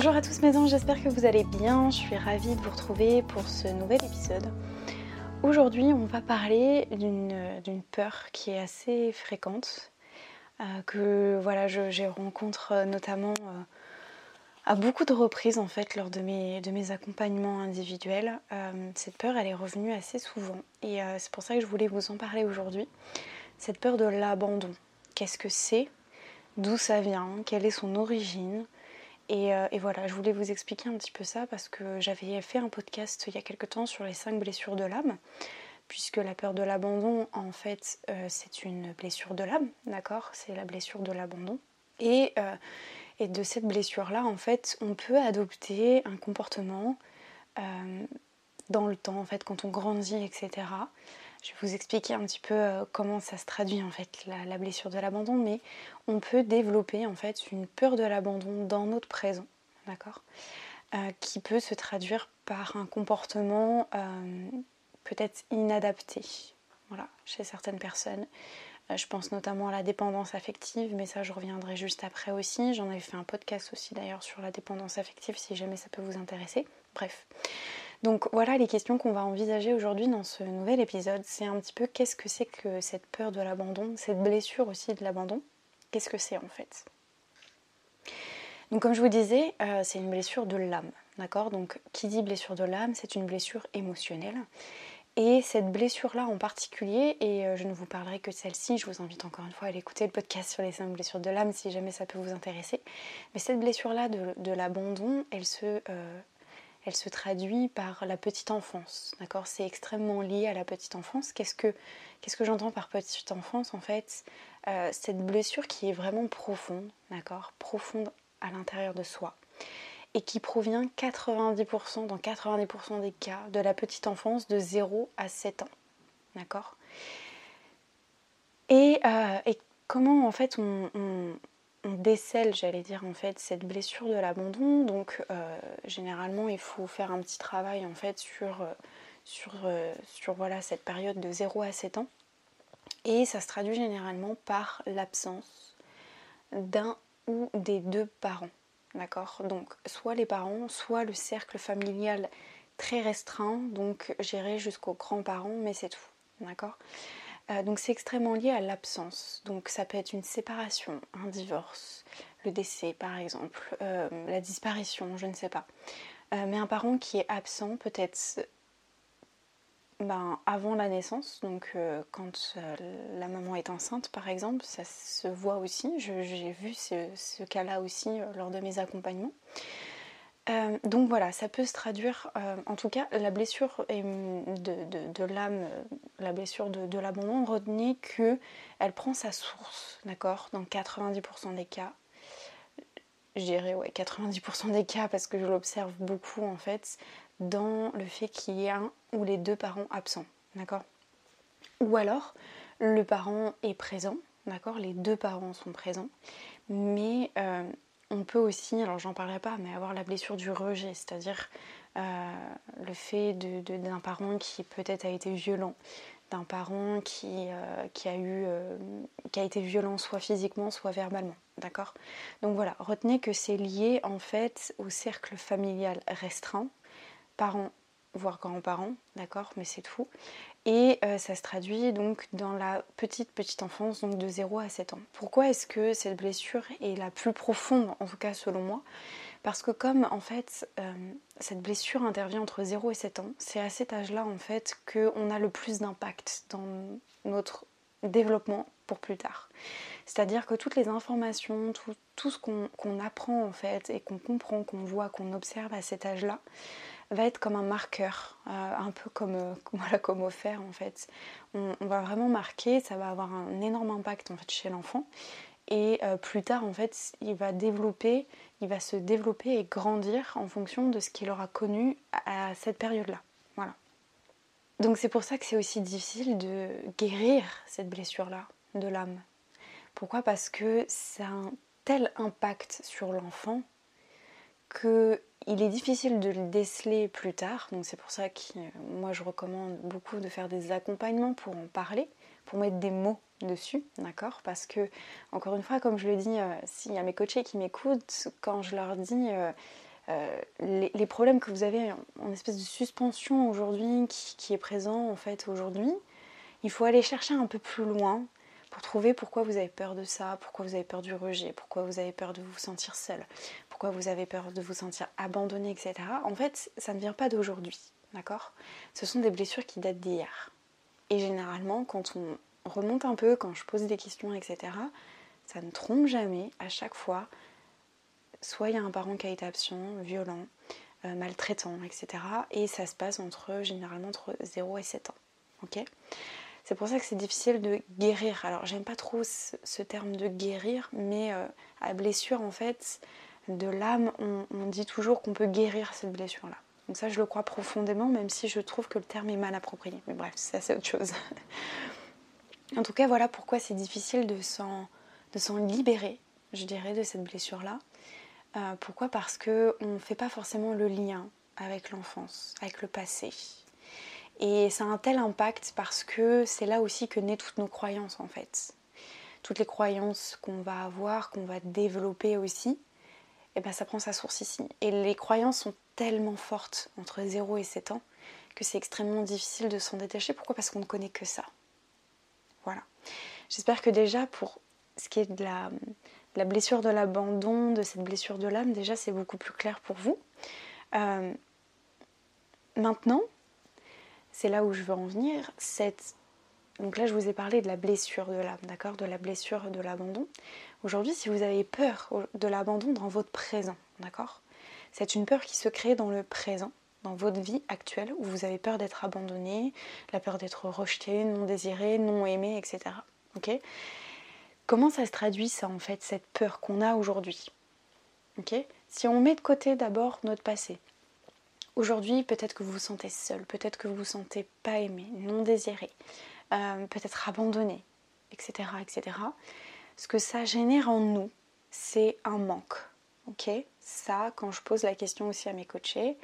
Bonjour à tous mes anges, j'espère que vous allez bien. Je suis ravie de vous retrouver pour ce nouvel épisode. Aujourd'hui, on va parler d'une peur qui est assez fréquente, euh, que voilà, je, rencontre notamment euh, à beaucoup de reprises en fait lors de mes, accompagnements individuels. Euh, cette peur, elle est revenue assez souvent et c'est pour ça que je voulais vous en parler aujourd'hui. Cette peur de l'abandon. Qu'est-ce que c'est? D'où ça vient? Quelle est son origine? Euh, et, voilà, je voulais vous expliquer un petit peu ça parce que j'avais fait un podcast il y a quelque temps sur les 5 blessures de l'âme, puisque la peur de l'abandon, en fait, euh, c'est une blessure de l'âme, d'accord? C'est la blessure de l'abandon. Et, euh, et, de cette blessure-là, en fait, on peut adopter un comportement dans le temps, en fait, quand on grandit, etc. Je vais vous expliquer un petit peu euh, comment ça se traduit en fait la, blessure de l'abandon, mais on peut développer en fait une peur de l'abandon dans notre présent, d'accord? Euh, Qui peut se traduire par un comportement euh, peut-être inadapté, voilà, chez certaines personnes. je pense notamment à la dépendance affective, mais ça je reviendrai juste après aussi. J'en avais fait un podcast aussi d'ailleurs sur la dépendance affective si jamais ça peut vous intéresser. Bref. Donc voilà les questions qu'on va envisager aujourd'hui dans ce nouvel épisode. C'est un petit peu qu'est-ce que c'est que cette peur de l'abandon, cette blessure aussi de l'abandon? Qu'est-ce que c'est en fait? Donc comme je vous disais, euh, c'est une blessure de l'âme. D'accord? Donc qui dit blessure de l'âme, c'est une blessure émotionnelle. Et cette blessure-là en particulier, et euh, je ne vous parlerai que de celle-ci, je vous invite encore une fois à aller écouter le podcast sur les cinq blessures de l'âme si jamais ça peut vous intéresser. Mais cette blessure-là de, l'abandon, elle se, euh, elle se traduit par la petite enfance. D'accord? C'est extrêmement lié à la petite enfance. Qu'est-ce que, j'entends par petite enfance En fait, euh, cette blessure qui est vraiment profonde, d'accord? Profonde à l'intérieur de soi. Et qui provient 90%, dans 90% des cas, de la petite enfance de 0 à 7 ans. D'accord? Et, euh, et, comment en fait on décèle, j'allais dire en fait, cette blessure de l'abandon. Donc euh, généralement, il faut faire un petit travail en fait sur, euh, sur, euh, sur voilà, cette période de 0 à 7 ans. Et ça se traduit généralement par l'absence d'un ou des deux parents. D'accord? Donc soit les parents, soit le cercle familial très restreint, donc géré jusqu'aux grands-parents, mais c'est tout. D'accord? Euh, donc c'est extrêmement lié à l'absence. Donc ça peut être une séparation, un divorce, le décès par exemple, euh, la disparition, je ne sais pas. Euh, mais un parent qui est absent peut-être ben, avant la naissance, donc quand la maman est enceinte par exemple, ça se voit aussi. J'ai vu ce cas-là aussi lors de mes accompagnements. Euh, donc voilà, ça peut se traduire, euh, en tout cas, la blessure de, l'âme, euh, la blessure de, l'abandon, retenez que elle prend sa source, d'accord, dans 90% des cas. Je dirais ouais, 90% des cas parce que je l'observe beaucoup en fait, dans le fait qu'il y ait un ou les deux parents absents, d'accord Ou alors, le parent est présent, d'accord Les deux parents sont présents, mais on peut aussi, alors j'en parlerai pas, mais avoir la blessure du rejet, c'est-à-dire euh, le fait d'un parent qui peut-être a été violent, d'un parent qui, euh, a eu, euh, qui a été violent soit physiquement, soit verbalement. D'accord? Donc voilà, retenez que c'est lié en fait au cercle familial restreint, parents voire grands-parents, d'accord, mais c'est tout. Et euh, ça se traduit donc dans la petite petite enfance, donc de 0 à 7 ans. Pourquoi est-ce que cette blessure est la plus profonde, en tout cas selon moi? Parce que comme en fait euh, cette blessure intervient entre 0 et 7 ans, c'est à cet âge-là en fait qu'on a le plus d'impact dans notre développement pour plus tard. C'est-à-dire que toutes les informations, tout, ce qu'on apprend en fait et qu'on comprend, qu'on voit, qu'on observe à cet âge-là, va être comme un marqueur, euh, un peu comme, euh, voilà, comme au fer en fait. On, va vraiment marquer, ça va avoir un énorme impact en fait chez l'enfant. et euh, plus tard en fait il va développer, il va se développer et grandir en fonction de ce qu'il aura connu à cette période-là. Voilà. Donc c'est pour ça que c'est aussi difficile de guérir cette blessure-là de l'âme. Pourquoi? Parce que ça a un tel impact sur l'enfant que il est difficile de le déceler plus tard. Donc c'est pour ça que euh, moi je recommande beaucoup de faire des accompagnements pour en parler, pour mettre des mots dessus, d'accord? Parce que, encore une fois, comme je le dis, euh, s'il y a mes coachés qui m'écoutent, quand je leur dis euh, euh, les, problèmes que vous avez en, espèce de suspension aujourd'hui, qui, est présent en fait aujourd'hui, il faut aller chercher un peu plus loin pour trouver pourquoi vous avez peur de ça, pourquoi vous avez peur du rejet, pourquoi vous avez peur de vous sentir seul, pourquoi vous avez peur de vous sentir abandonné, etc. En fait, ça ne vient pas d'aujourd'hui, d'accord? Ce sont des blessures qui datent d'hier. Et généralement, quand on remonte un peu quand je pose des questions, etc., ça ne trompe jamais. À chaque fois, soit il y a un parent qui a été absent, violent, euh, maltraitant, etc. Et ça se passe entre généralement entre 0 et 7 ans. Ok? C'est pour ça que c'est difficile de guérir. Alors j'aime pas trop ce, terme de guérir, mais euh, à blessure en fait, de l'âme, on, dit toujours qu'on peut guérir cette blessure-là. Donc ça je le crois profondément, même si je trouve que le terme est mal approprié. Mais bref, ça c'est autre chose. En tout cas, voilà pourquoi c'est difficile de s'en, libérer, je dirais, de cette blessure-là. Euh, pourquoi? Parce qu'on ne fait pas forcément le lien avec l'enfance, avec le passé. Et ça a un tel impact parce que c'est là aussi que naissent toutes nos croyances en fait. Toutes les croyances qu'on va avoir, qu'on va développer aussi, et eh ben ça prend sa source ici. Et les croyances sont tellement fortes entre 0 et 7 ans que c'est extrêmement difficile de s'en détacher. Pourquoi? Parce qu'on ne connaît que ça. Voilà. J'espère que déjà pour ce qui est de la, blessure de l'abandon, de cette blessure de l'âme, déjà c'est beaucoup plus clair pour vous. Euh, maintenant, c'est là où je veux en venir. Cette... Donc là, je vous ai parlé de la blessure de l'âme, d'accord De la blessure de l'abandon. Aujourd'hui, si vous avez peur de l'abandon dans votre présent, d'accord C'est une peur qui se crée dans le présent dans votre vie actuelle où vous avez peur d'être abandonné, la peur d'être rejeté, non désiré, non aimé, etc. Ok Comment ça se traduit ça en fait, cette peur qu'on a aujourd'hui Si on met de côté d'abord notre passé, aujourd'hui peut-être que vous vous sentez seul, peut-être que vous vous sentez pas aimé, non désiré, euh, peut-être abandonné, etc., etc. Ce que ça génère en nous, c'est un manque. Ok? Ça, quand je pose la question aussi à mes coachés,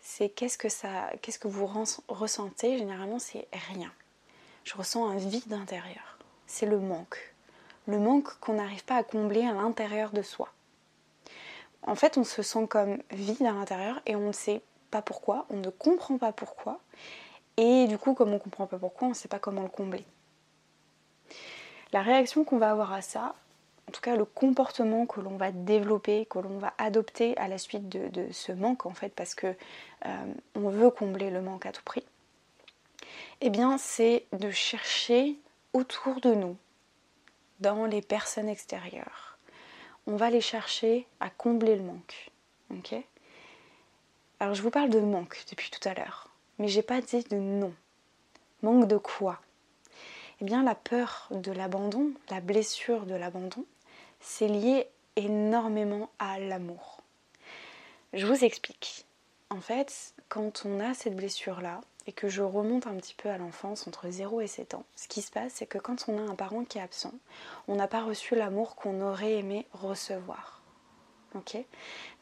c'est qu'est-ce que ça, qu'est-ce que vous ressentez? Généralement, c'est rien. Je ressens un vide intérieur. C'est le manque. Le manque qu'on n'arrive pas à combler à l'intérieur de soi. En fait, on se sent comme vide à l'intérieur et on ne sait pourquoi, on ne comprend pas pourquoi. Et du coup, comme on ne comprend pas pourquoi, on ne sait pas comment le combler. La réaction qu'on va avoir à ça, en tout cas le comportement que l'on va développer, que l'on va adopter à la suite de, ce manque en fait, parce que euh, veut combler le manque à tout prix, eh bien c'est de chercher autour de nous, dans les personnes extérieures. On va les chercher à combler le manque. Alors je vous parle de manque depuis tout à l'heure, mais j'ai pas dit de non. Manque de quoi? Eh bien la peur de l'abandon, la blessure de l'abandon, c'est lié énormément à l'amour. Je vous explique. En fait, quand on a cette blessure-là, et que je remonte un petit peu à l'enfance, entre 0 et 7 ans, ce qui se passe, c'est que quand on a un parent qui est absent, on n'a pas reçu l'amour qu'on aurait aimé recevoir. Ok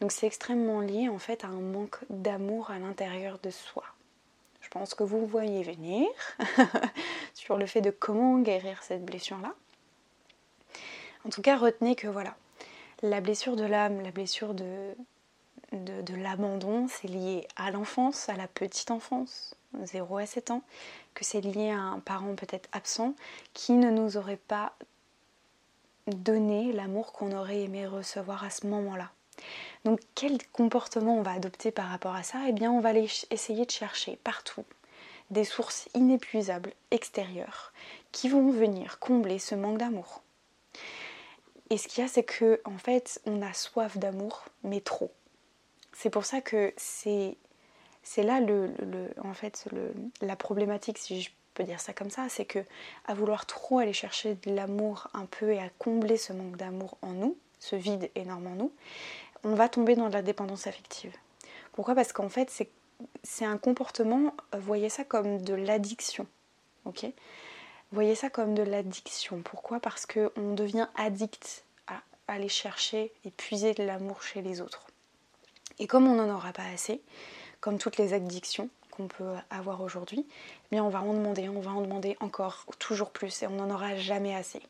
Donc c'est extrêmement lié en fait à un manque d'amour à l'intérieur de soi. Je pense que vous voyez venir sur le fait de comment guérir cette blessure-là. En tout cas, retenez que voilà, la blessure de l'âme, la blessure de, de, l'abandon, c'est lié à l'enfance, à la petite enfance, 0 à 7 ans, que c'est lié à un parent peut-être absent qui ne nous aurait pas donné l'amour qu'on aurait aimé recevoir à ce moment-là. Donc quel comportement on va adopter par rapport à ça? Eh bien on va aller essayer de chercher partout des sources inépuisables extérieures qui vont venir combler ce manque d'amour. Et ce qu'il y a, c'est que en fait, on a soif d'amour, mais trop. C'est pour ça que c'est là en fait le, la problématique, si je on peut dire ça comme ça, c'est que à vouloir trop aller chercher de l'amour un peu et à combler ce manque d'amour en nous, ce vide énorme en nous, on va tomber dans de la dépendance affective. Pourquoi? Parce qu'en fait, c'est un comportement, euh, voyez ça comme de l'addiction. Ok? Voyez ça comme de l'addiction. Pourquoi? Parce qu'on devient addict à aller chercher et puiser de l'amour chez les autres. Et comme on n'en aura pas assez, comme toutes les addictions, qu'on peut avoir aujourd'hui, bien on va en demander, on va en demander encore, toujours plus, et on n'en aura jamais assez.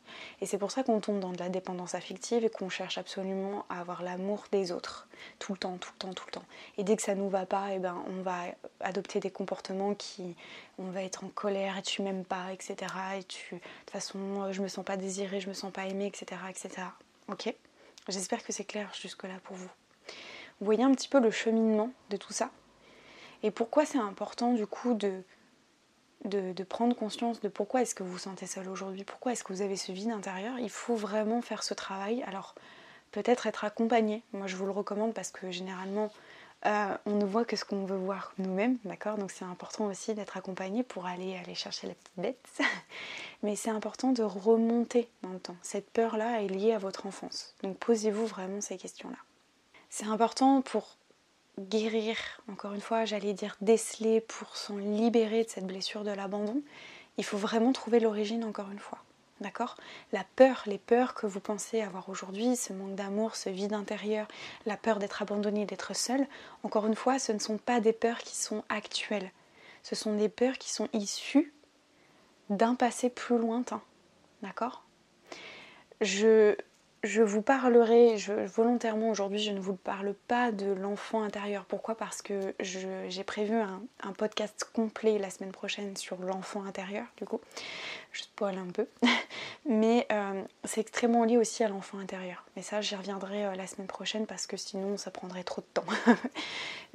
Et c'est pour ça qu'on tombe dans de la dépendance affective et qu'on cherche absolument à avoir l'amour des autres, tout le temps, tout le temps, tout le temps. Et dès que ça nous va pas, eh ben, on va adopter des comportements qui, on va être en colère, et tu m'aimes pas, etc. Et tu, de toute façon, je me sens pas désirée, je me sens pas aimée, etc., etc. Ok? J'espère que c'est clair jusque là pour vous. Vous voyez un petit peu le cheminement de tout ça? Et pourquoi c'est important du coup de, de, prendre conscience de pourquoi est-ce que vous vous sentez seul aujourd'hui, pourquoi est-ce que vous avez ce vide intérieur, il faut vraiment faire ce travail. Alors peut-être être accompagné, moi je vous le recommande parce que généralement euh, on ne voit que ce qu'on veut voir nous-mêmes, d'accord? Donc c'est important aussi d'être accompagné pour aller, aller chercher la petite bête. Mais c'est important de remonter dans le temps. Cette peur-là est liée à votre enfance. Donc posez-vous vraiment ces questions-là. C'est important pour guérir, encore une fois, j'allais dire déceler pour s'en libérer de cette blessure de l'abandon, il faut vraiment trouver l'origine, encore une fois. D'accord? La peur, les peurs que vous pensez avoir aujourd'hui, ce manque d'amour, ce vide intérieur, la peur d'être abandonné, d'être seul, encore une fois, ce ne sont pas des peurs qui sont actuelles. Ce sont des peurs qui sont issues d'un passé plus lointain. D'accord? Je, je vous parlerai, volontairement aujourd'hui, je ne vous parle pas de l'enfant intérieur. Pourquoi? Parce que j'ai prévu un, podcast complet la semaine prochaine sur l'enfant intérieur, du coup. Je spoil un peu. Mais euh, c'est extrêmement lié aussi à l'enfant intérieur. Mais ça, j'y reviendrai euh, la semaine prochaine parce que sinon, ça prendrait trop de temps.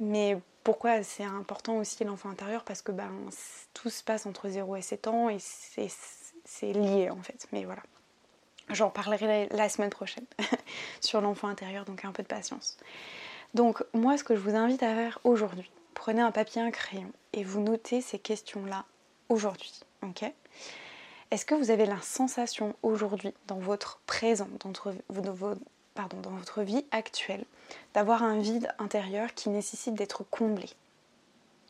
Mais pourquoi c'est important aussi l'enfant intérieur? Parce que ben, tout se passe entre 0 et 7 ans et c'est lié en fait. Mais voilà. J'en parlerai la semaine prochaine sur l'enfant intérieur, donc un peu de patience. Donc moi, ce que je vous invite à faire aujourd'hui, prenez un papier, un crayon et vous notez ces questions-là aujourd'hui. Ok? Est-ce que vous avez la sensation aujourd'hui, dans votre présent, pardon, dans votre vie actuelle, d'avoir un vide intérieur qui nécessite d'être comblé?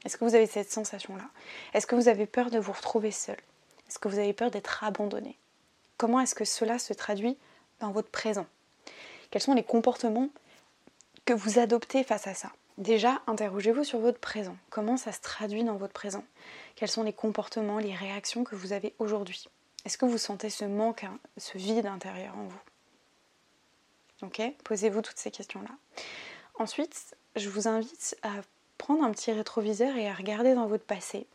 Est-ce que vous avez cette sensation-là? Est-ce que vous avez peur de vous retrouver seul? Est-ce que vous avez peur d'être abandonné? Comment est-ce que cela se traduit dans votre présent? Quels sont les comportements que vous adoptez face à ça? Déjà, interrogez-vous sur votre présent. Comment ça se traduit dans votre présent? Quels sont les comportements, les réactions que vous avez aujourd'hui? Est-ce que vous sentez ce manque, hein, ce vide intérieur en vous? Ok Posez-vous toutes ces questions-là. Ensuite, je vous invite à prendre un petit rétroviseur et à regarder dans votre passé.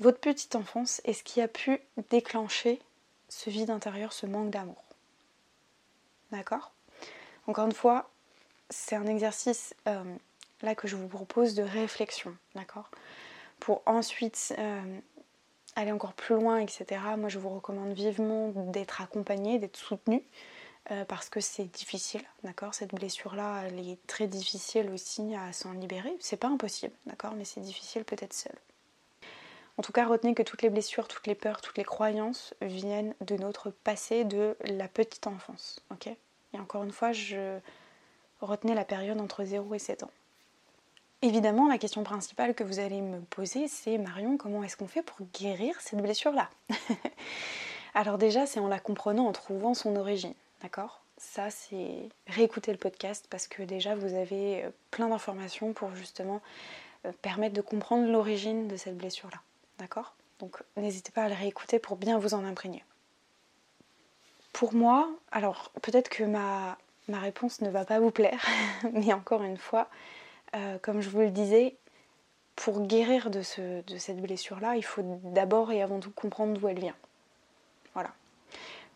Votre petite enfance et ce qui a pu déclencher ce vide intérieur, ce manque d'amour. D'accord? Encore une fois, c'est un exercice euh, là que je vous propose de réflexion, d'accord? Pour ensuite euh, aller encore plus loin, etc. Moi, je vous recommande vivement d'être accompagné, d'être soutenu, euh, parce que c'est difficile, d'accord? Cette blessure-là, elle est très difficile aussi à s'en libérer. C'est pas impossible, d'accord? Mais c'est difficile peut-être seul. En tout cas, retenez que toutes les blessures, toutes les peurs, toutes les croyances viennent de notre passé, de la petite enfance. et encore une fois, je retenez la période entre 0 et 7 ans. Évidemment, la question principale que vous allez me poser, c'est Marion, comment est-ce qu'on fait pour guérir cette blessure-là? Alors déjà, c'est en la comprenant, en trouvant son origine, d'accord? Ça, c'est réécouter le podcast parce que déjà, vous avez euh, plein d'informations pour justement euh, permettre de comprendre l'origine de cette blessure-là. D'accord? Donc n'hésitez pas à le réécouter pour bien vous en imprégner. Pour moi, alors peut-être que ma, réponse ne va pas vous plaire, mais encore une fois, euh, comme je vous le disais, pour guérir de, ce, de cette blessure-là, il faut d'abord et avant tout comprendre d'où elle vient. Voilà.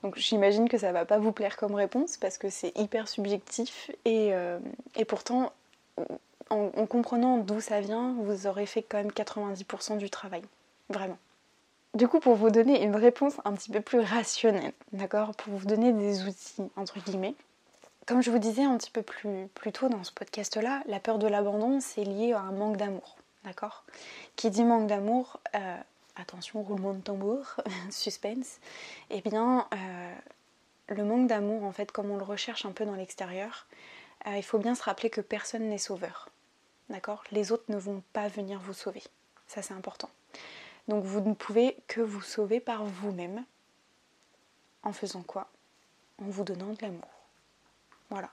Donc j'imagine que ça ne va pas vous plaire comme réponse parce que c'est hyper subjectif et, euh, pourtant, en comprenant d'où ça vient, vous aurez fait quand même 90% du travail. Vraiment. Du coup, pour vous donner une réponse un petit peu plus rationnelle, d'accord Pour vous donner des outils, entre guillemets. Comme je vous disais un petit peu plus, plus tôt dans ce podcast-là, la peur de l'abandon, c'est lié à un manque d'amour, d'accord? Qui dit manque d'amour, euh, attention, roulement de tambour, suspense, eh bien, euh, le manque d'amour, en fait, comme on le recherche un peu dans l'extérieur, euh, il faut bien se rappeler que personne n'est sauveur. D'accord? Les autres ne vont pas venir vous sauver. Ça, c'est important. Donc, vous ne pouvez que vous sauver par vous-même. En faisant quoi? En vous donnant de l'amour. Voilà.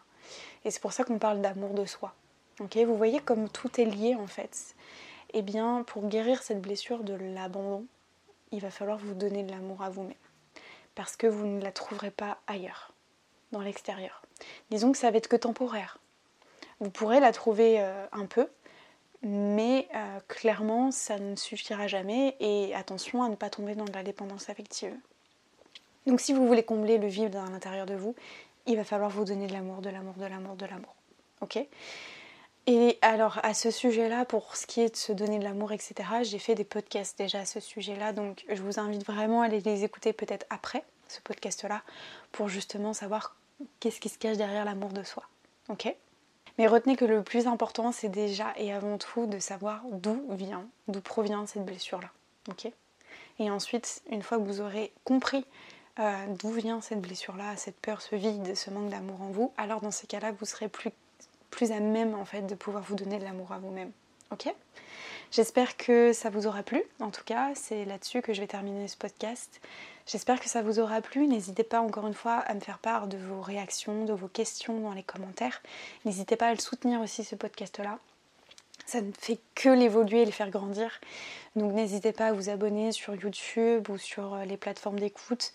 Et c'est pour ça qu'on parle d'amour de soi. Vous voyez comme tout est lié en fait. Eh bien, pour guérir cette blessure de l'abandon, il va falloir vous donner de l'amour à vous-même. Parce que vous ne la trouverez pas ailleurs, dans l'extérieur. Disons que ça va être que temporaire. Vous pourrez la trouver euh, un peu, mais euh, clairement, ça ne suffira jamais. Et attention à ne pas tomber dans de la dépendance affective. Donc si vous voulez combler le vide à l'intérieur de vous, il va falloir vous donner de l'amour, de l'amour, de l'amour, de l'amour. Ok? Et alors à ce sujet-là, pour ce qui est de se donner de l'amour, etc., j'ai fait des podcasts déjà à ce sujet-là, donc je vous invite vraiment à aller les écouter peut-être après ce podcast-là, pour justement savoir qu'est-ce qui se cache derrière l'amour de soi. Ok? Mais retenez que le plus important, c'est déjà et avant tout de savoir d'où vient, d'où provient cette blessure-là. Ok? Et ensuite, une fois que vous aurez compris euh, d'où vient cette blessure-là, cette peur, ce vide, ce manque d'amour en vous, alors dans ces cas-là, vous serez plus, à même en fait de pouvoir vous donner de l'amour à vous-même. Ok J'espère que ça vous aura plu. En tout cas, c'est là-dessus que je vais terminer ce podcast. J'espère que ça vous aura plu. N'hésitez pas encore une fois à me faire part de vos réactions, de vos questions dans les commentaires. N'hésitez pas à le soutenir aussi ce podcast-là ça ne fait que l'évoluer et le faire grandir. Donc n'hésitez pas à vous abonner sur YouTube ou sur euh, les plateformes d'écoute.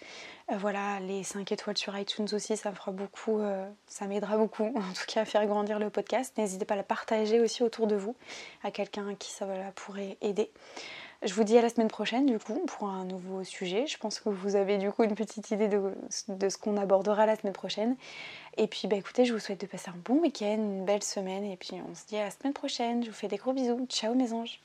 Euh, voilà, les 5 étoiles sur iTunes aussi, ça fera beaucoup, euh, ça m'aidera beaucoup en tout cas à faire grandir le podcast. N'hésitez pas à le partager aussi autour de vous à quelqu'un qui ça pourrait aider. Je vous dis à la semaine prochaine du coup pour un nouveau sujet. Je pense que vous avez du coup une petite idée de, ce qu'on abordera la semaine prochaine. Et puis bah écoutez, je vous souhaite de passer un bon week-end, une belle semaine et puis on se dit à la semaine prochaine. Je vous fais des gros bisous. Ciao mes anges